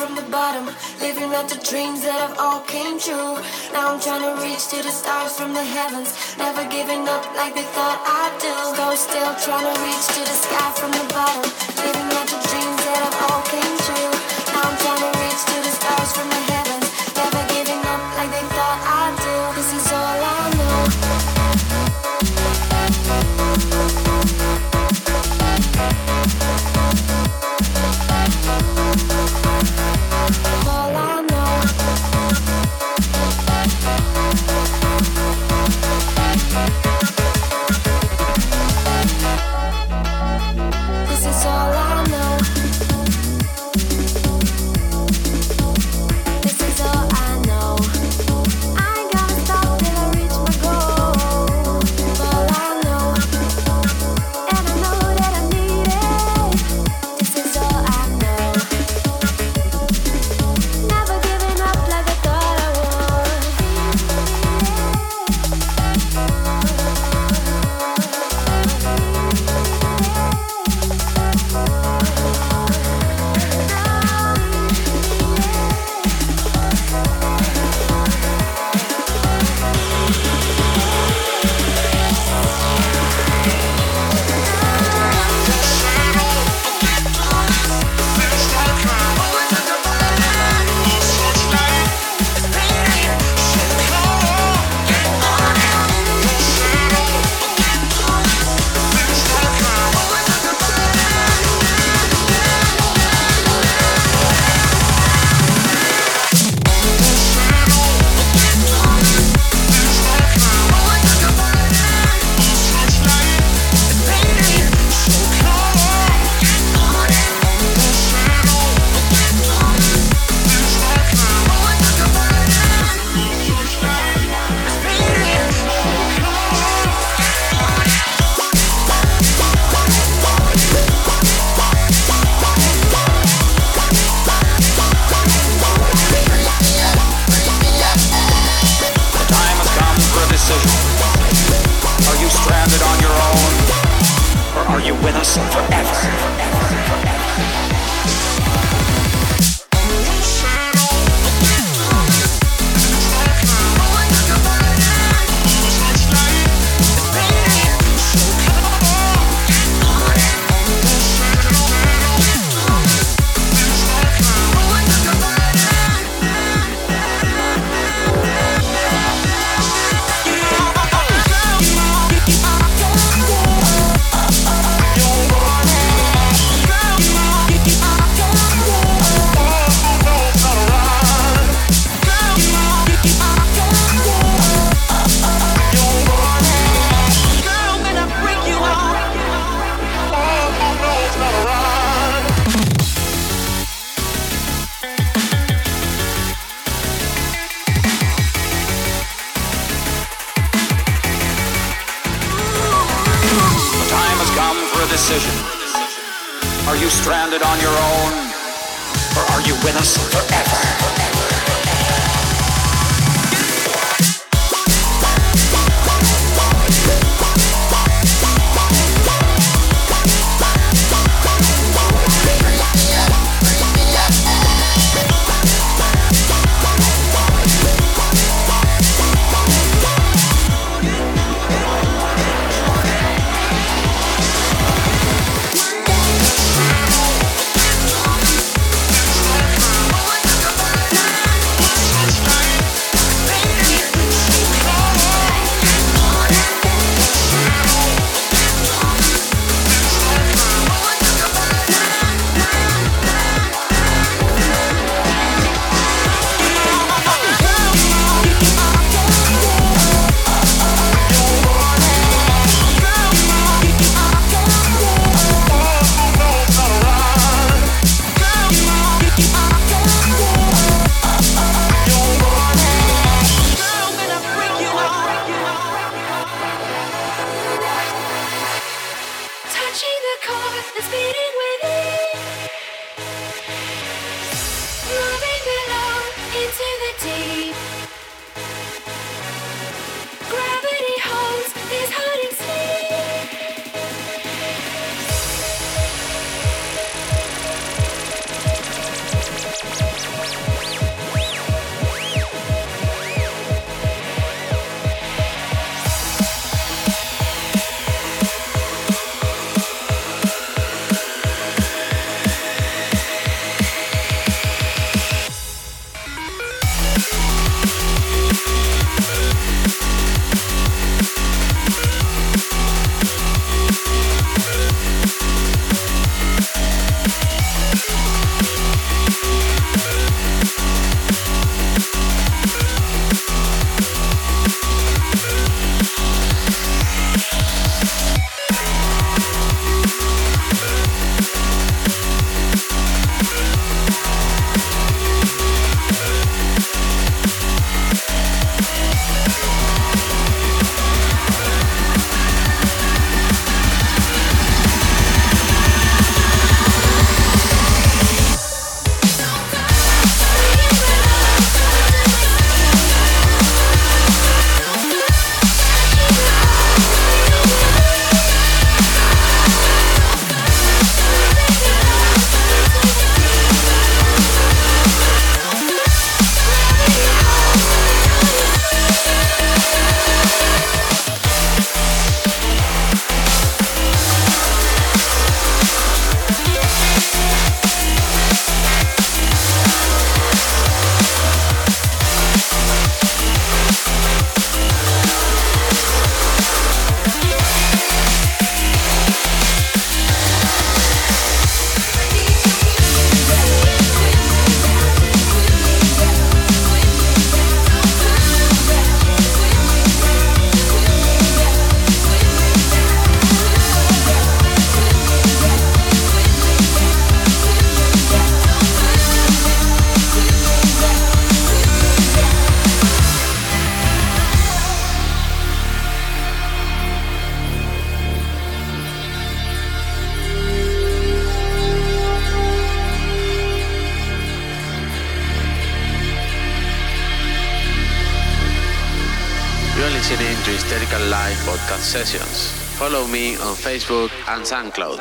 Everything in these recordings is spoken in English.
from the bottom, living out the dreams that have all came true. Now I'm trying to reach to the stars from the heavens, never giving up like they thought I'd do. So still trying to reach to the sky from the bottom, living out the dreams that have all came true. Now I'm trying to reach to the stars from the heavens. decision? Are you stranded on your own? Or are you with us forever? Listening to Hysterical Live podcast sessions. Follow me on Facebook and SoundCloud.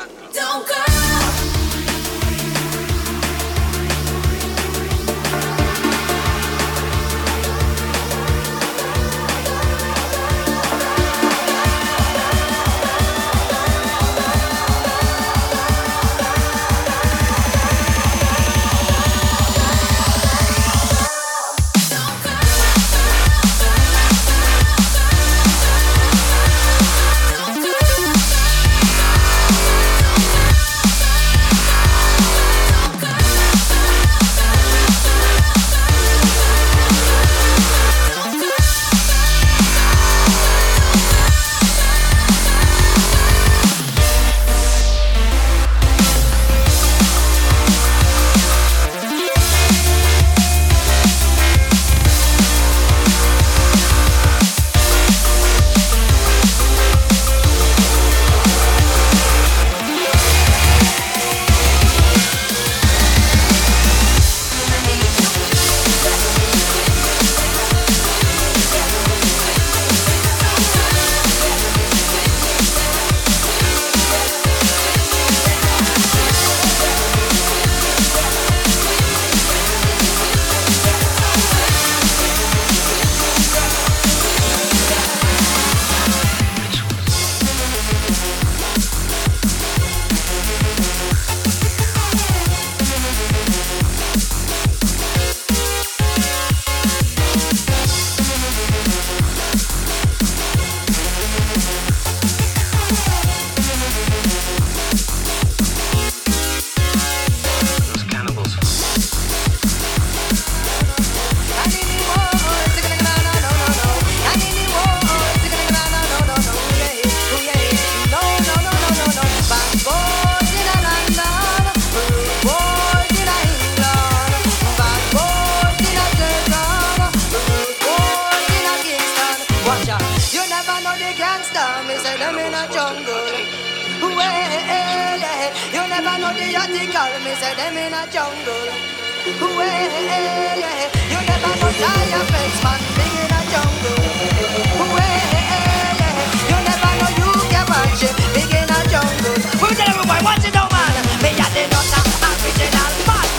Article, me say them in a jungle. Yeah. You never know Jaya face man big in a jungle. You never know you can watch it in a jungle. Tell everybody man. Me a the nutter, original, bad,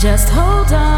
Just hold on.